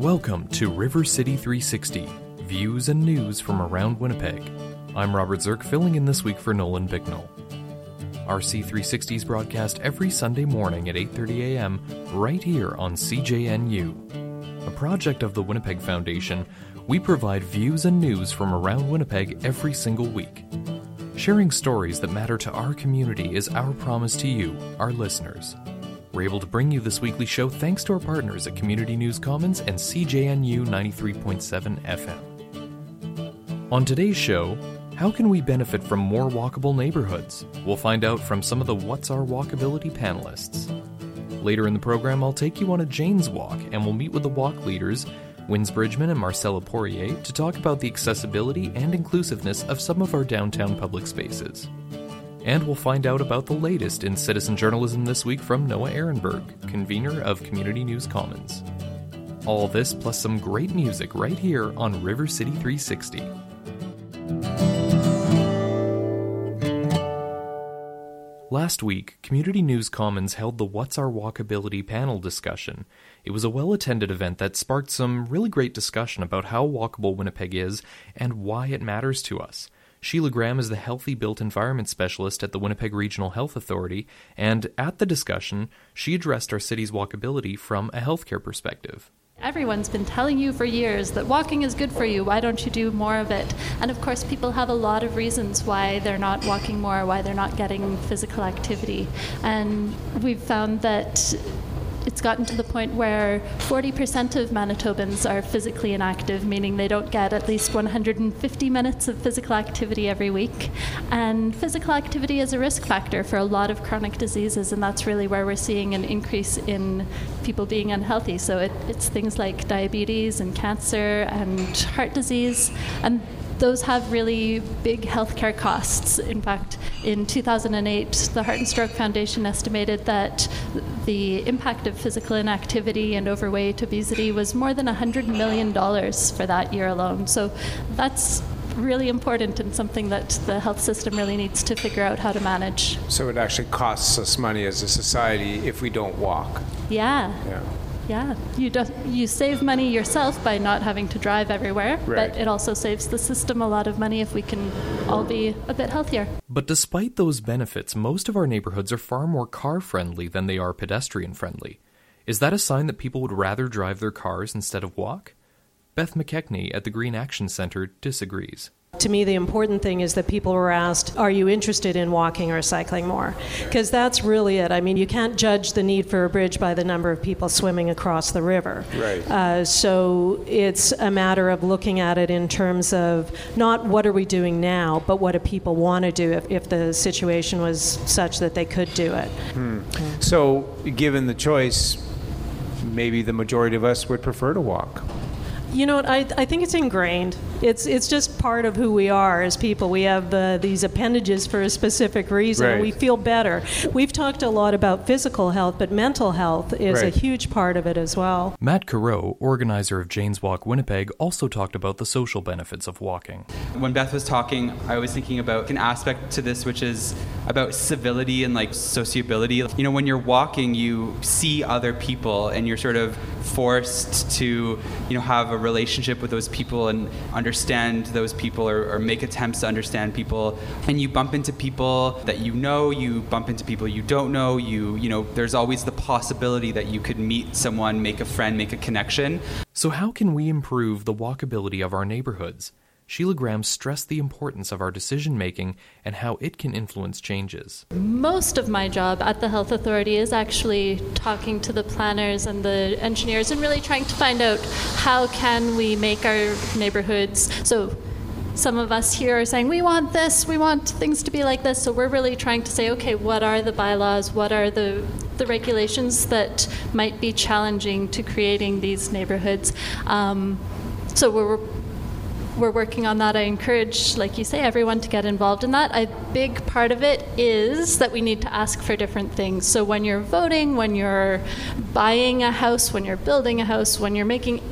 Welcome to River City 360 Views and News from Around Winnipeg. I'm Robert Zirk, filling in this week for Nolan Bicknell. RC360 is broadcast every Sunday morning at 8:30 a.m. right here on CJNU. A project of the Winnipeg Foundation, we provide views and news from around Winnipeg every single week. Sharing stories that matter to our community is our promise to you, our listeners. We're able to bring you this weekly show thanks to our partners at Community News Commons and CJNU 93.7 FM. On today's show, how can we benefit from more walkable neighborhoods? We'll find out from some of the What's Our Walkability panelists. Later in the program, I'll take you on a Jane's Walk and we'll meet with the walk leaders, Wins Bridgman and Marcella Poirier, to talk about the accessibility and inclusiveness of some of our downtown public spaces. And we'll find out about the latest in citizen journalism this week from Noah Erenberg, convener of Community News Commons. All this plus some great music right here on River City 360. Last week, Community News Commons held the What's Our Walkability panel discussion. It was a well attended event that sparked some really great discussion about how walkable Winnipeg is and why it matters to us. Shelagh Graham is the Healthy Built Environment Specialist at the Winnipeg Regional Health Authority, and at the discussion, she addressed our city's walkability from a healthcare perspective. Everyone's been telling you for years that walking is good for you. Why don't you do more of it? And of course, people have a lot of reasons why they're not walking more, why they're not getting physical activity. And we've found that it's gotten to the point where 40% of Manitobans are physically inactive, meaning they don't get at least 150 minutes of physical activity every week. And physical activity is a risk factor for a lot of chronic diseases, and that's really where we're seeing an increase in people being unhealthy. So it, it's things like diabetes and cancer and heart disease. And those have really big healthcare costs. In fact, in 2008, the Heart and Stroke Foundation estimated that the impact of physical inactivity and overweight, obesity, was more than $100 million for that year alone. So that's really important and something that the health system really needs to figure out how to manage. So it actually costs us money as a society if we don't walk. Yeah. Yeah. Yeah, you do, you save money yourself by not having to drive everywhere, Right. but it also saves the system a lot of money if we can all be a bit healthier. But despite those benefits, most of our neighborhoods are far more car friendly than they are pedestrian friendly. Is that a sign that people would rather drive their cars instead of walk? Beth McKechnie at the Green Action Center disagrees. To me, the important thing is that people were asked, Are you interested in walking or cycling more? Because that's really it. I mean, you can't judge the need for a bridge by the number of people swimming across the river. Right. Uh, so it's a matter of looking at it in terms of not what are we doing now, but what do people want to do if, if the situation was such that they could do it. So, given the choice, maybe the majority of us would prefer to walk. You know what? I, I think it's ingrained. It's it's just part of who we are as people. We have uh, these appendages for a specific reason. Right. We feel better. We've talked a lot about physical health, but mental health is Right. a huge part of it as well. Matt Carreau, organizer of Jane's Walk Winnipeg, also talked about the social benefits of walking. When Beth was talking, I was thinking about an aspect to this which is about civility and like sociability. You know, when you're walking, you see other people and you're sort of forced to, you know, have a relationship with those people and understand those people or, or make attempts to understand people. And you bump into people that you know, you bump into people you don't know, you, you know, there's always the possibility that you could meet someone, make a friend, make a connection. So, how can we improve the walkability of our neighborhoods? Shelagh Graham stressed the importance of our decision making and how it can influence changes. Most of my job at the Health Authority is actually talking to the planners and the engineers and really trying to find out how can we make our neighborhoods so some of us here are saying we want this, we want things to be like this. So we're really trying to say, okay, what are the bylaws? What are the the regulations that might be challenging to creating these neighborhoods? Um, so we're we're working on that. I encourage, like you say, everyone to get involved in that. A big part of it is that we need to ask for different things. So when you're voting, when you're buying a house, when you're building a house, when you're making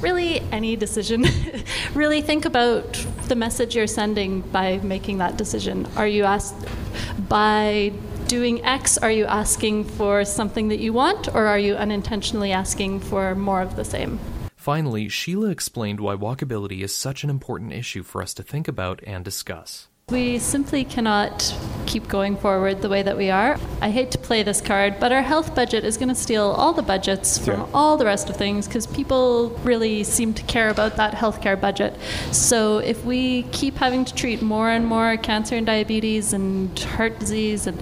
really any decision, really think about the message you're sending by making that decision. Are you asked by doing X, are you asking for something that you want, or are you unintentionally asking for more of the same? Finally, Shelagh explained why walkability is such an important issue for us to think about and discuss. We simply cannot keep going forward the way that we are. I hate to play this card, but our health budget is going to steal all the budgets from Yeah. all the rest of things because people really seem to care about that healthcare budget. So if we keep having to treat more and more cancer and diabetes and heart disease, and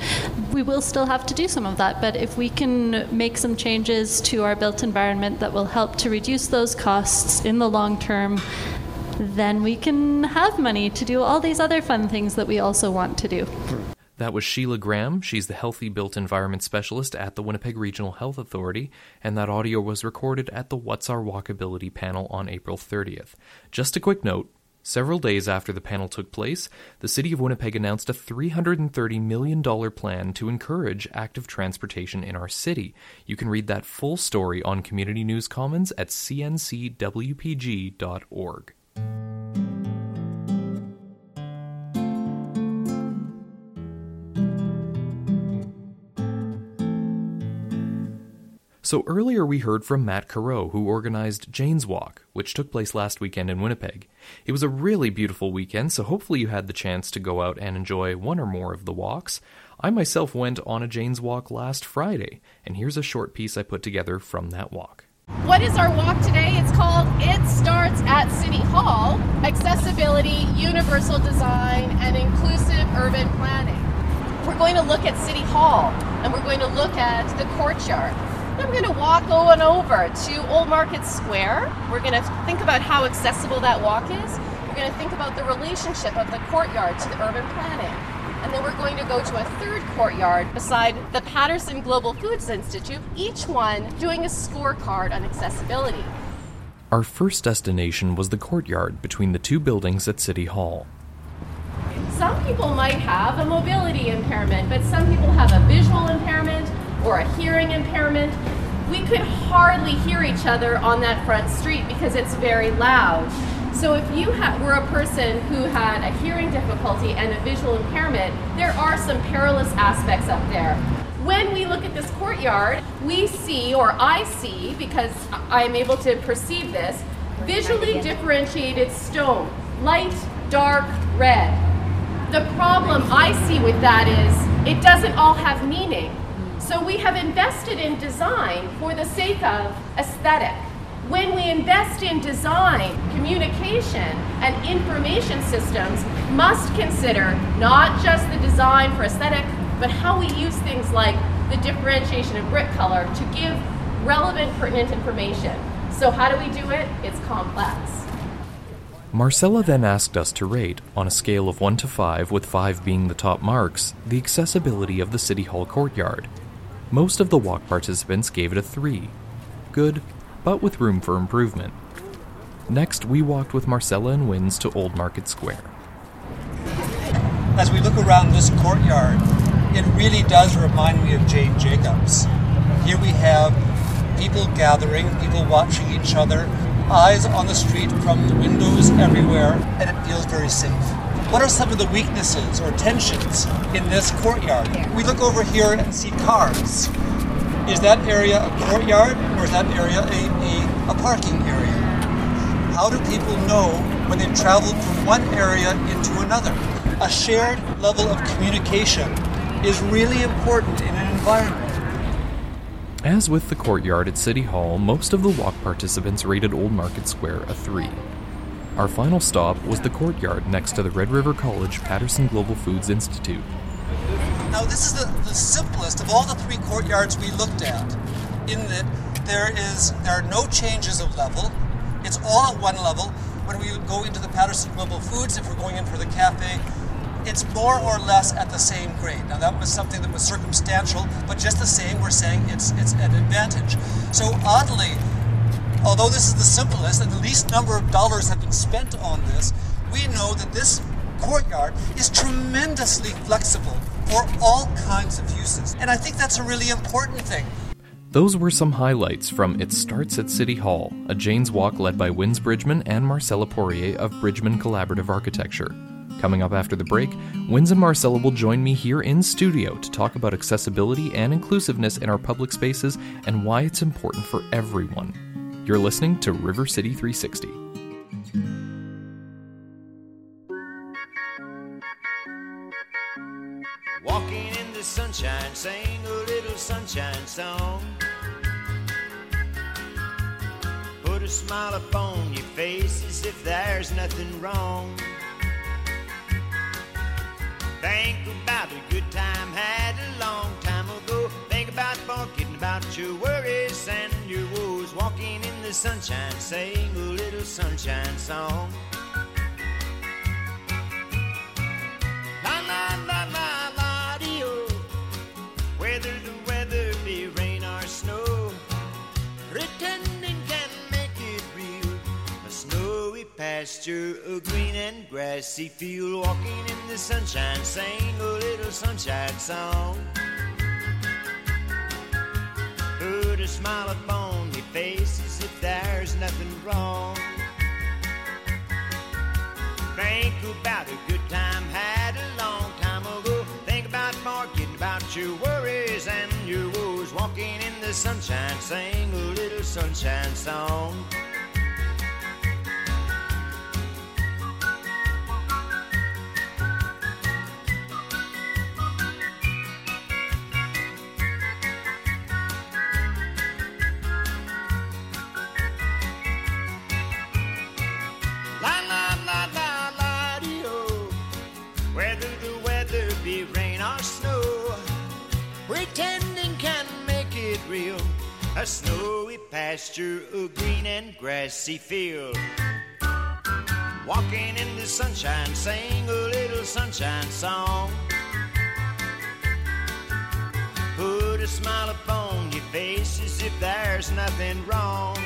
we will still have to do some of that. But if we can make some changes to our built environment that will help to reduce those costs in the long term, then we can have money to do all these other fun things that we also want to do. That was Shelagh Graham. She's the Healthy Built Environment Specialist at the Winnipeg Regional Health Authority, and that audio was recorded at the What's Our Walkability panel on April 30th. Just a quick note several days after the panel took place, the City of Winnipeg announced a $330 million plan to encourage active transportation in our city. You can read that full story on Community News Commons at cncwpg.org. So earlier we heard from Matt Carreau, who organized Jane's Walk, which took place last weekend in Winnipeg. It was a really beautiful weekend, so hopefully you had the chance to go out and enjoy one or more of the walks. I myself went on a Jane's Walk last Friday, and here's a short piece I put together from that walk. What is our walk today? It's called It Starts at City Hall Accessibility, Universal Design, and Inclusive Urban Planning. We're going to look at City Hall and we're going to look at the courtyard. We're going to walk on over to Old Market Square. We're going to think about how accessible that walk is. We're going to think about the relationship of the courtyard to the urban planning. And then we're going to go to a third courtyard beside the Paterson Global Foods Institute, each one doing a scorecard on accessibility. Our first destination was the courtyard between the two buildings at City Hall. Some people might have a mobility impairment, but some people have a visual impairment or a hearing impairment. We could hardly hear each other on that front street because it's very loud. So if you were a person who had a hearing difficulty and a visual impairment, there are some perilous aspects up there. When we look at this courtyard, we see, or I see, because I'm able to perceive this, visually differentiated stone, light, dark, red. The problem I see with that is it doesn't all have meaning. So we have invested in design for the sake of aesthetic. When we invest in design, communication, and information systems must consider not just the design for aesthetic, but how we use things like the differentiation of brick color to give relevant, pertinent information. So how do we do it? It's complex. Marcella then asked us to rate, on a scale of 1 to 5, with 5 being the top marks, the accessibility of the City Hall courtyard. Most of the walk participants gave it a 3. Good, but with room for improvement. Next, we walked with Marcella and Wins to Old Market Square. As we look around this courtyard, it really does remind me of Jane Jacobs. Here we have people gathering, people watching each other, eyes on the street from the windows everywhere, and it feels very safe. What are some of the weaknesses or tensions in this courtyard? We look over here and see cars. Is that area a courtyard or is that area a, a, a parking area? How do people know when they've traveled from one area into another? A shared level of communication is really important in an environment. As with the courtyard at City Hall, most of the walk participants rated Old Market Square a 3. Our final stop was the courtyard next to the Red River College Paterson Global Foods Institute. Now, this is the, the simplest of all the three courtyards we looked at, in that there is there are no changes of level. It's all at one level. When we go into the Paterson Global Foods, if we're going in for the cafe, it's more or less at the same grade. Now that was something that was circumstantial, but just the same, we're saying it's it's an advantage. So oddly, although this is the simplest and the least number of dollars have been spent on this, we know that this courtyard is tremendously flexible for all kinds of uses. And I think that's a really important thing. Those were some highlights from It Starts at City Hall, a Jane's Walk led by Wins Bridgman and Marcella Poirier of Bridgman Collaborative Architecture. Coming up after the break, Wins and Marcella will join me here in studio to talk about accessibility and inclusiveness in our public spaces and why it's important for everyone. You're listening to River City 360. Walking in the sunshine, sing a little sunshine song. Put a smile upon your face as if there's nothing wrong. Think about a good time had a long time ago. Think about forgetting about your sunshine, sing a little sunshine song. La la la la la dee oh. Whether the weather be rain or snow, pretending can make it real. A snowy pasture, a green and grassy field, walking in the sunshine, sing a little sunshine song. Put a smile upon your face as if there's nothing wrong. Think about a good time had a long time ago. Think about forgetting about your worries and your woes. Walking in the sunshine, sing a little sunshine song. Pasture, a green and grassy field. Walking in the sunshine, sing a little sunshine song. Put a smile upon your face as if there's nothing wrong.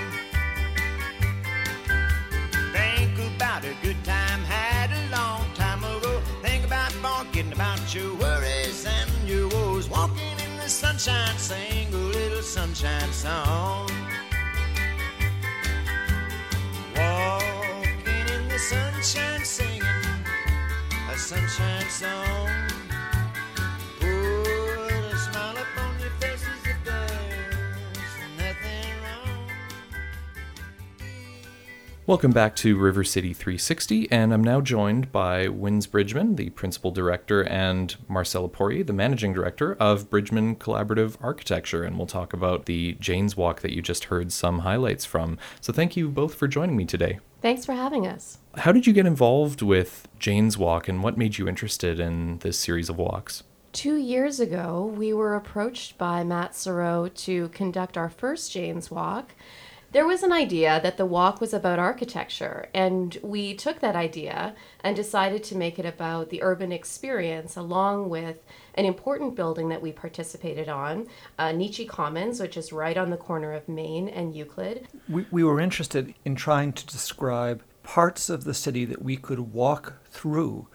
Think about a good time had a long time ago. Think about forgetting about your worries and your woes. Walking in the sunshine, sing a little sunshine song. Sunshine, singing a sunshine song. Welcome back to River City 360, and I'm now joined by Wins Bridgman, the principal director, and Marcella Poirier, the managing director of Bridgman Collaborative Architecture, and we'll talk about the Jane's Walk that you just heard some highlights from. So thank you both for joining me today. Thanks for having us. How did you get involved with Jane's Walk, and what made you interested in this series of walks? Two years ago, we were approached by Matt Carreau to conduct our first Jane's Walk. There was an idea that the walk was about architecture, and we took that idea and decided to make it about the urban experience along with an important building that we participated on, uh, Neechi Commons, which is right on the corner of Main and Euclid. We, we were interested in trying to describe parts of the city that we could walk through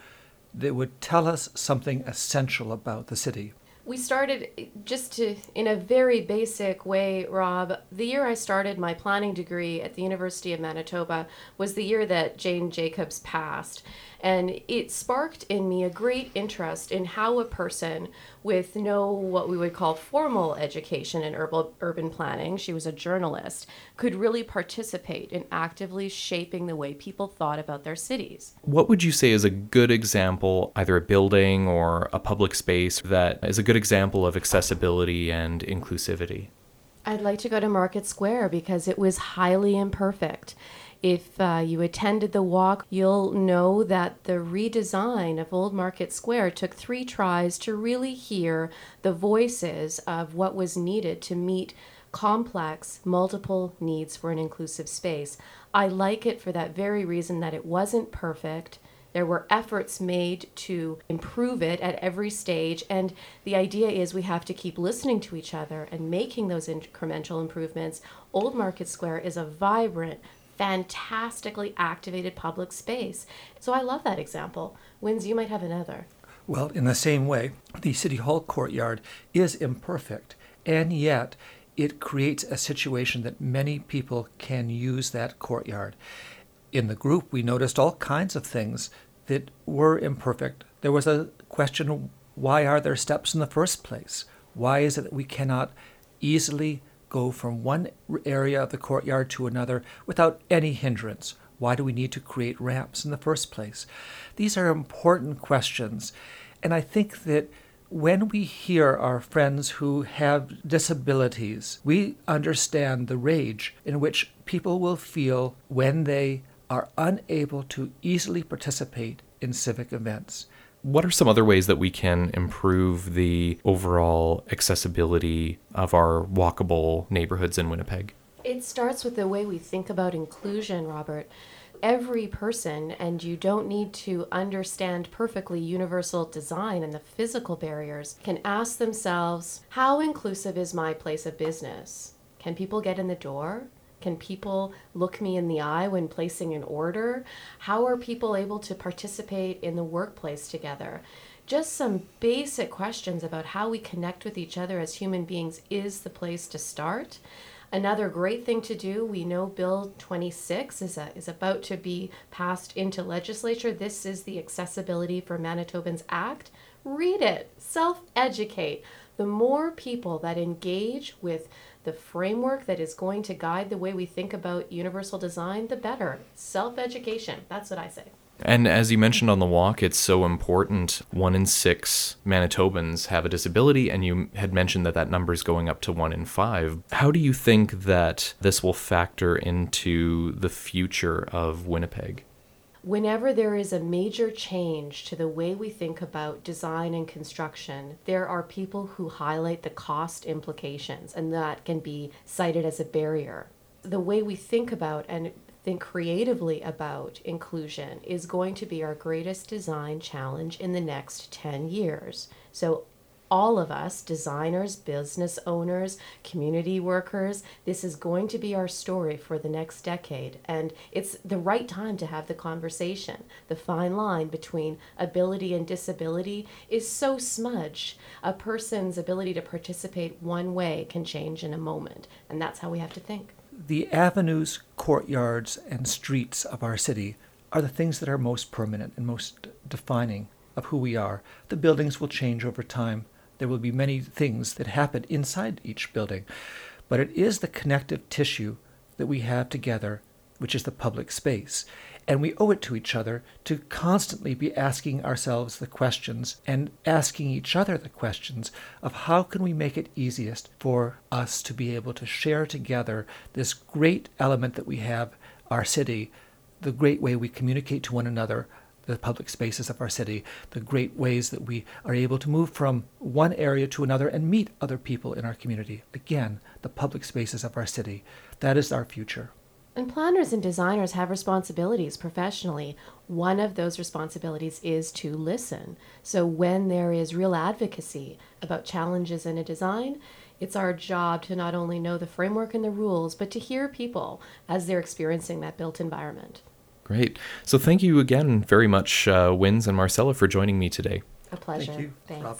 that would tell us something essential about the city. We started just to, in a very basic way, Rob. The year I started my planning degree at the University of Manitoba was the year that Jane Jacobs passed. And it sparked in me a great interest in how a person with no what we would call formal education in urban, urban planning, she was a journalist, could really participate in actively shaping the way people thought about their cities. What would you say is a good example, either a building or a public space, that is a good example of accessibility and inclusivity? I'd like to go to Market Square because it was highly imperfect. If uh, you attended the walk, you'll know that the redesign of Old Market Square took three tries to really hear the voices of what was needed to meet complex, multiple needs for an inclusive space. I like it for that very reason that it wasn't perfect. There were efforts made to improve it at every stage, and the idea is we have to keep listening to each other and making those incremental improvements. Old Market Square is a vibrant, fantastically activated public space. So I love that example. Wins, you might have another. Well, in the same way, the City Hall courtyard is imperfect, and yet it creates a situation that many people can use that courtyard. In the group, we noticed all kinds of things that were imperfect. There was a question why are there steps in the first place? Why is it that we cannot easily go from one area of the courtyard to another without any hindrance? Why do we need to create ramps in the first place? These are important questions. And I think that when we hear our friends who have disabilities, we understand the rage in which people will feel when they are unable to easily participate in civic events. What are some other ways that we can improve the overall accessibility of our walkable neighborhoods in Winnipeg? It starts with the way we think about inclusion, Robert. Every person, and you don't need to understand perfectly universal design and the physical barriers, can ask themselves how inclusive is my place of business? Can people get in the door? Can people look me in the eye when placing an order? How are people able to participate in the workplace together? Just some basic questions about how we connect with each other as human beings is the place to start. Another great thing to do, we know Bill 26 is, a, is about to be passed into legislature. This is the Accessibility for Manitobans Act. Read it, self educate. The more people that engage with the framework that is going to guide the way we think about universal design, the better. Self education, that's what I say. And as you mentioned on the walk, it's so important. One in six Manitobans have a disability, and you had mentioned that that number is going up to one in five. How do you think that this will factor into the future of Winnipeg? Whenever there is a major change to the way we think about design and construction, there are people who highlight the cost implications, and that can be cited as a barrier. The way we think about and think creatively about inclusion is going to be our greatest design challenge in the next 10 years. So, all of us, designers, business owners, community workers, this is going to be our story for the next decade. And it's the right time to have the conversation. The fine line between ability and disability is so smudged. A person's ability to participate one way can change in a moment. And that's how we have to think. The avenues, courtyards, and streets of our city are the things that are most permanent and most defining of who we are. The buildings will change over time. There will be many things that happen inside each building, but it is the connective tissue that we have together, which is the public space. And we owe it to each other to constantly be asking ourselves the questions and asking each other the questions of how can we make it easiest for us to be able to share together this great element that we have, our city, the great way we communicate to one another, the public spaces of our city, the great ways that we are able to move from one area to another and meet other people in our community. Again, the public spaces of our city. That is our future. And planners and designers have responsibilities professionally. One of those responsibilities is to listen. So when there is real advocacy about challenges in a design, it's our job to not only know the framework and the rules, but to hear people as they're experiencing that built environment. Great. So thank you again very much, uh, Wins and Marcella, for joining me today. A pleasure. Thank you, Thanks. Rob.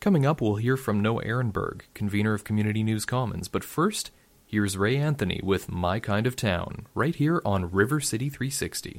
Coming up, we'll hear from Noah Erenberg, convener of Community News Commons. But first, here's Ray Anthony with My Kind of Town, right here on River City 360.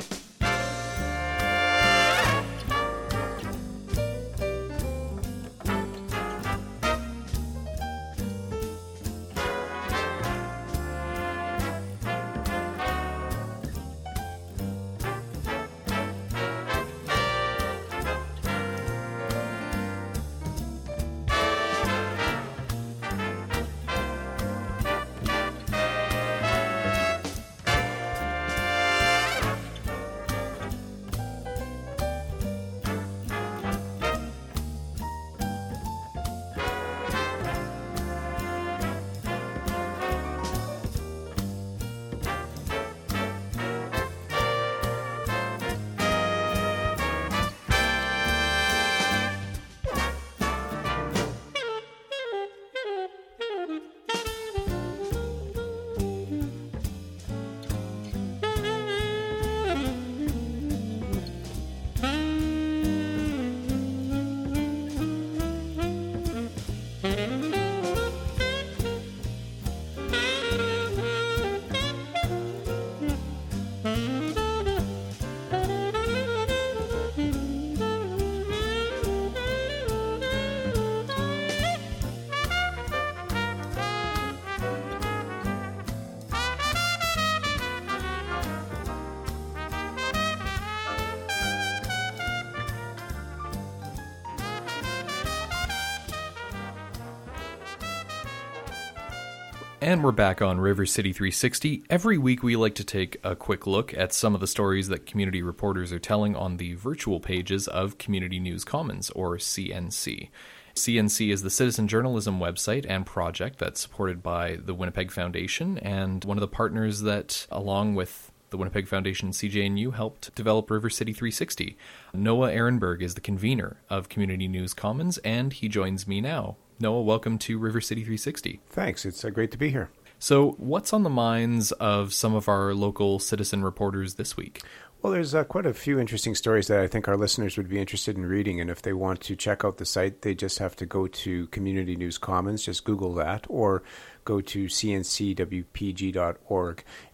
And we're back on River City 360. Every week, we like to take a quick look at some of the stories that community reporters are telling on the virtual pages of Community News Commons, or CNC. CNC is the citizen journalism website and project that's supported by the Winnipeg Foundation and one of the partners that, along with the Winnipeg Foundation and CJNU helped develop River City 360. Noah Erenberg is the convener of Community News Commons, and he joins me now. Noah, welcome to River City 360. Thanks. It's uh, great to be here. So, what's on the minds of some of our local citizen reporters this week? Well, there's uh, quite a few interesting stories that I think our listeners would be interested in reading. And if they want to check out the site, they just have to go to Community News Commons, just Google that, or go to cncwpg.org.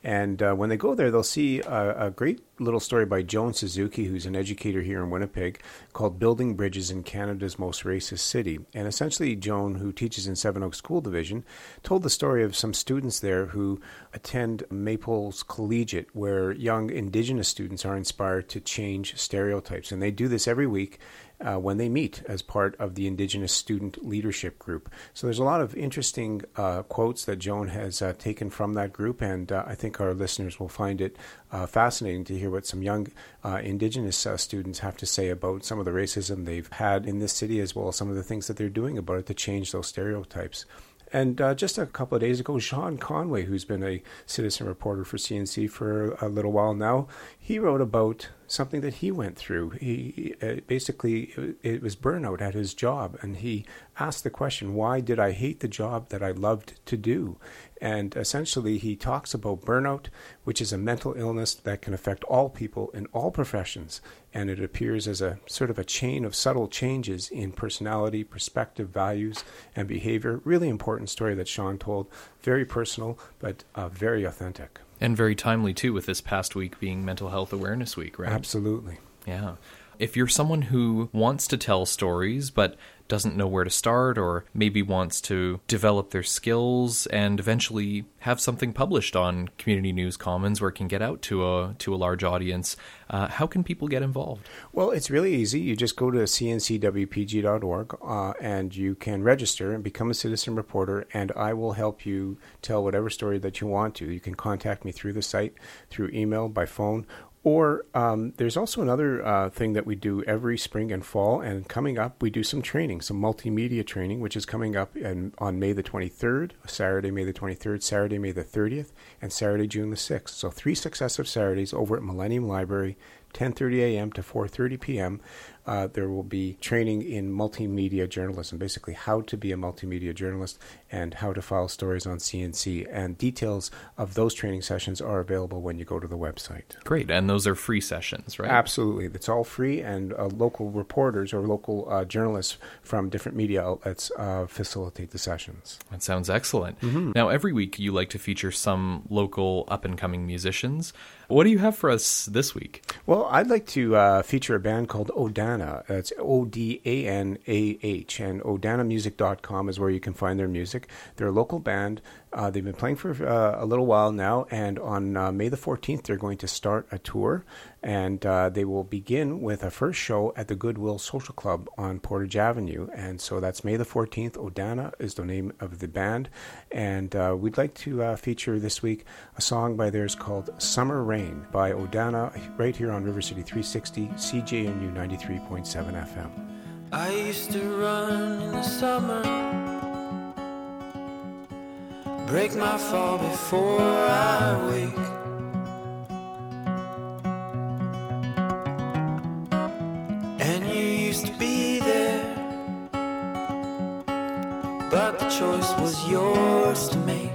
And uh, when they go there, they'll see a, a, great little story by Joan Suzuki, who's an educator here in Winnipeg, called Building Bridges in Canada's Most Racist City. And essentially, Joan, who teaches in Seven Oaks School Division, told the story of some students there who attend Maples Collegiate, where young Indigenous students are inspired to change stereotypes. And they do this every week uh, when they meet as part of the Indigenous Student Leadership Group. So there's a lot of interesting uh, quotes that Joan has uh, taken from that group, and uh, I think our listeners will find it uh, fascinating to hear what some young uh, Indigenous students have to say about some of the racism they've had in this city, as well as some of the things that they're doing about it to change those stereotypes. And uh, just a couple of days ago, Sean Conway, who's been a citizen reporter for CNC for a little while now, he wrote about something that he went through. He uh, basically it was burnout at his job, and he asked the question, "Why did I hate the job that I loved to do?" And essentially, he talks about burnout, which is a mental illness that can affect all people in all professions, and it appears as a sort of a chain of subtle changes in personality, perspective, values, and behavior. Really important story that Sean told. Very personal, but uh, very authentic. And very timely, too, with this past week being Mental Health Awareness Week, right? Absolutely. Yeah. If you're someone who wants to tell stories but doesn't know where to start or maybe wants to develop their skills and eventually have something published on community news commons where it can get out to a to a large audience. Uh, how can people get involved? Well it's really easy. You just go to cncwpg.org uh, and you can register and become a citizen reporter and i will help you tell whatever story that you want to. You can contact me through the site through email by phone or um, there's also another uh, thing that we do every spring and fall, and coming up, we do some training, some multimedia training, which is coming up in, on May the 23rd, Saturday, May the 23rd, Saturday, May the 30th, and Saturday, June the 6th. So three successive Saturdays over at Millennium Library, 10:30 a.m. to 4:30 p.m uh, there will be training in multimedia journalism, basically how to be a multimedia journalist and how to file stories on CNC. And details of those training sessions are available when you go to the website. Great, and those are free sessions, right? Absolutely, it's all free, and uh, local reporters or local uh, journalists from different media outlets uh, facilitate the sessions. That sounds excellent. Mm-hmm. Now, every week you like to feature some local up and coming musicians. What do you have for us this week? Well, I'd like to uh, feature a band called Odanah. It's O D A N A H, and OdanahMusic.com is where you can find their music. They're a local band. Uh, they've been playing for uh, a little while now, and on uh, May the 14th, they're going to start a tour. And uh, they will begin with a first show at the Goodwill Social Club on Portage Avenue. And so that's May the 14th. Odanah is the name of the band. And uh, we'd like to uh, feature this week a song by theirs called Summer Rain by Odanah, right here on River City 360, CJNU 93.7 FM. I used to run in the summer break my fall before I wake. And you used to be there, but the choice was yours to make.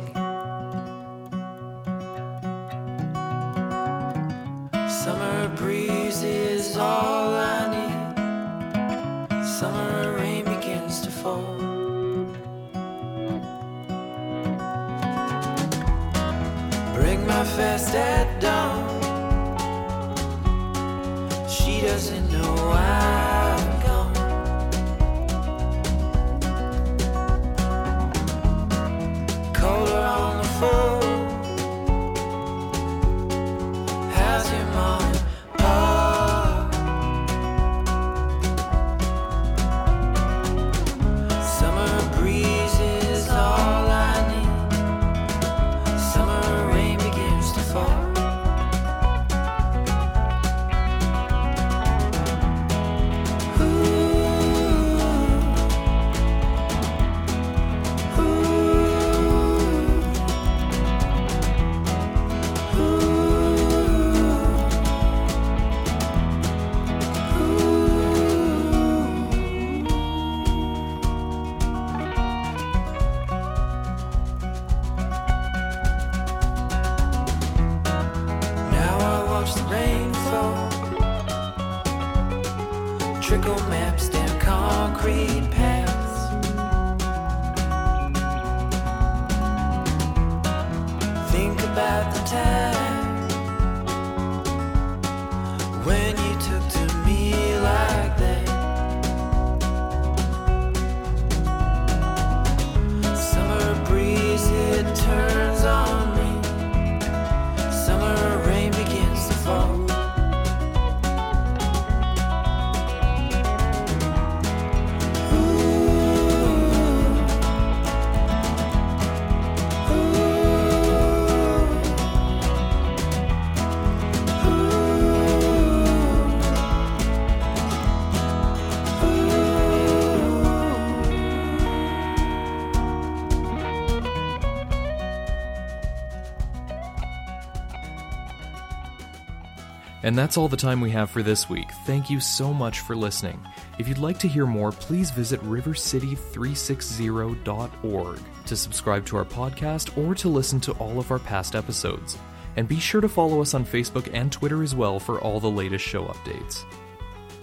And that's all the time we have for this week. Thank you so much for listening. If you'd like to hear more, please visit rivercity360.org to subscribe to our podcast or to listen to all of our past episodes. And be sure to follow us on Facebook and Twitter as well for all the latest show updates.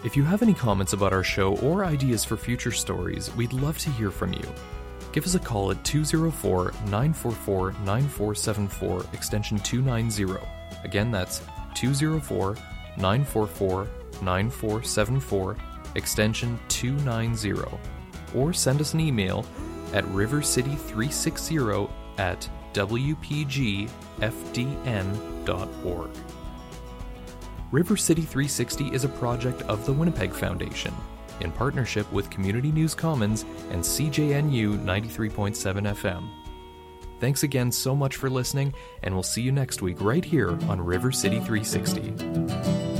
If you have any comments about our show or ideas for future stories, we'd love to hear from you. Give us a call at 204 944 9474, extension 290. Again, that's 204 944 9474, extension 290. Or send us an email at rivercity360 at wpgfdn.org. River City 360 is a project of the Winnipeg Foundation in partnership with Community News Commons and CJNU 93.7 FM. Thanks again so much for listening, and we'll see you next week right here on River City 360.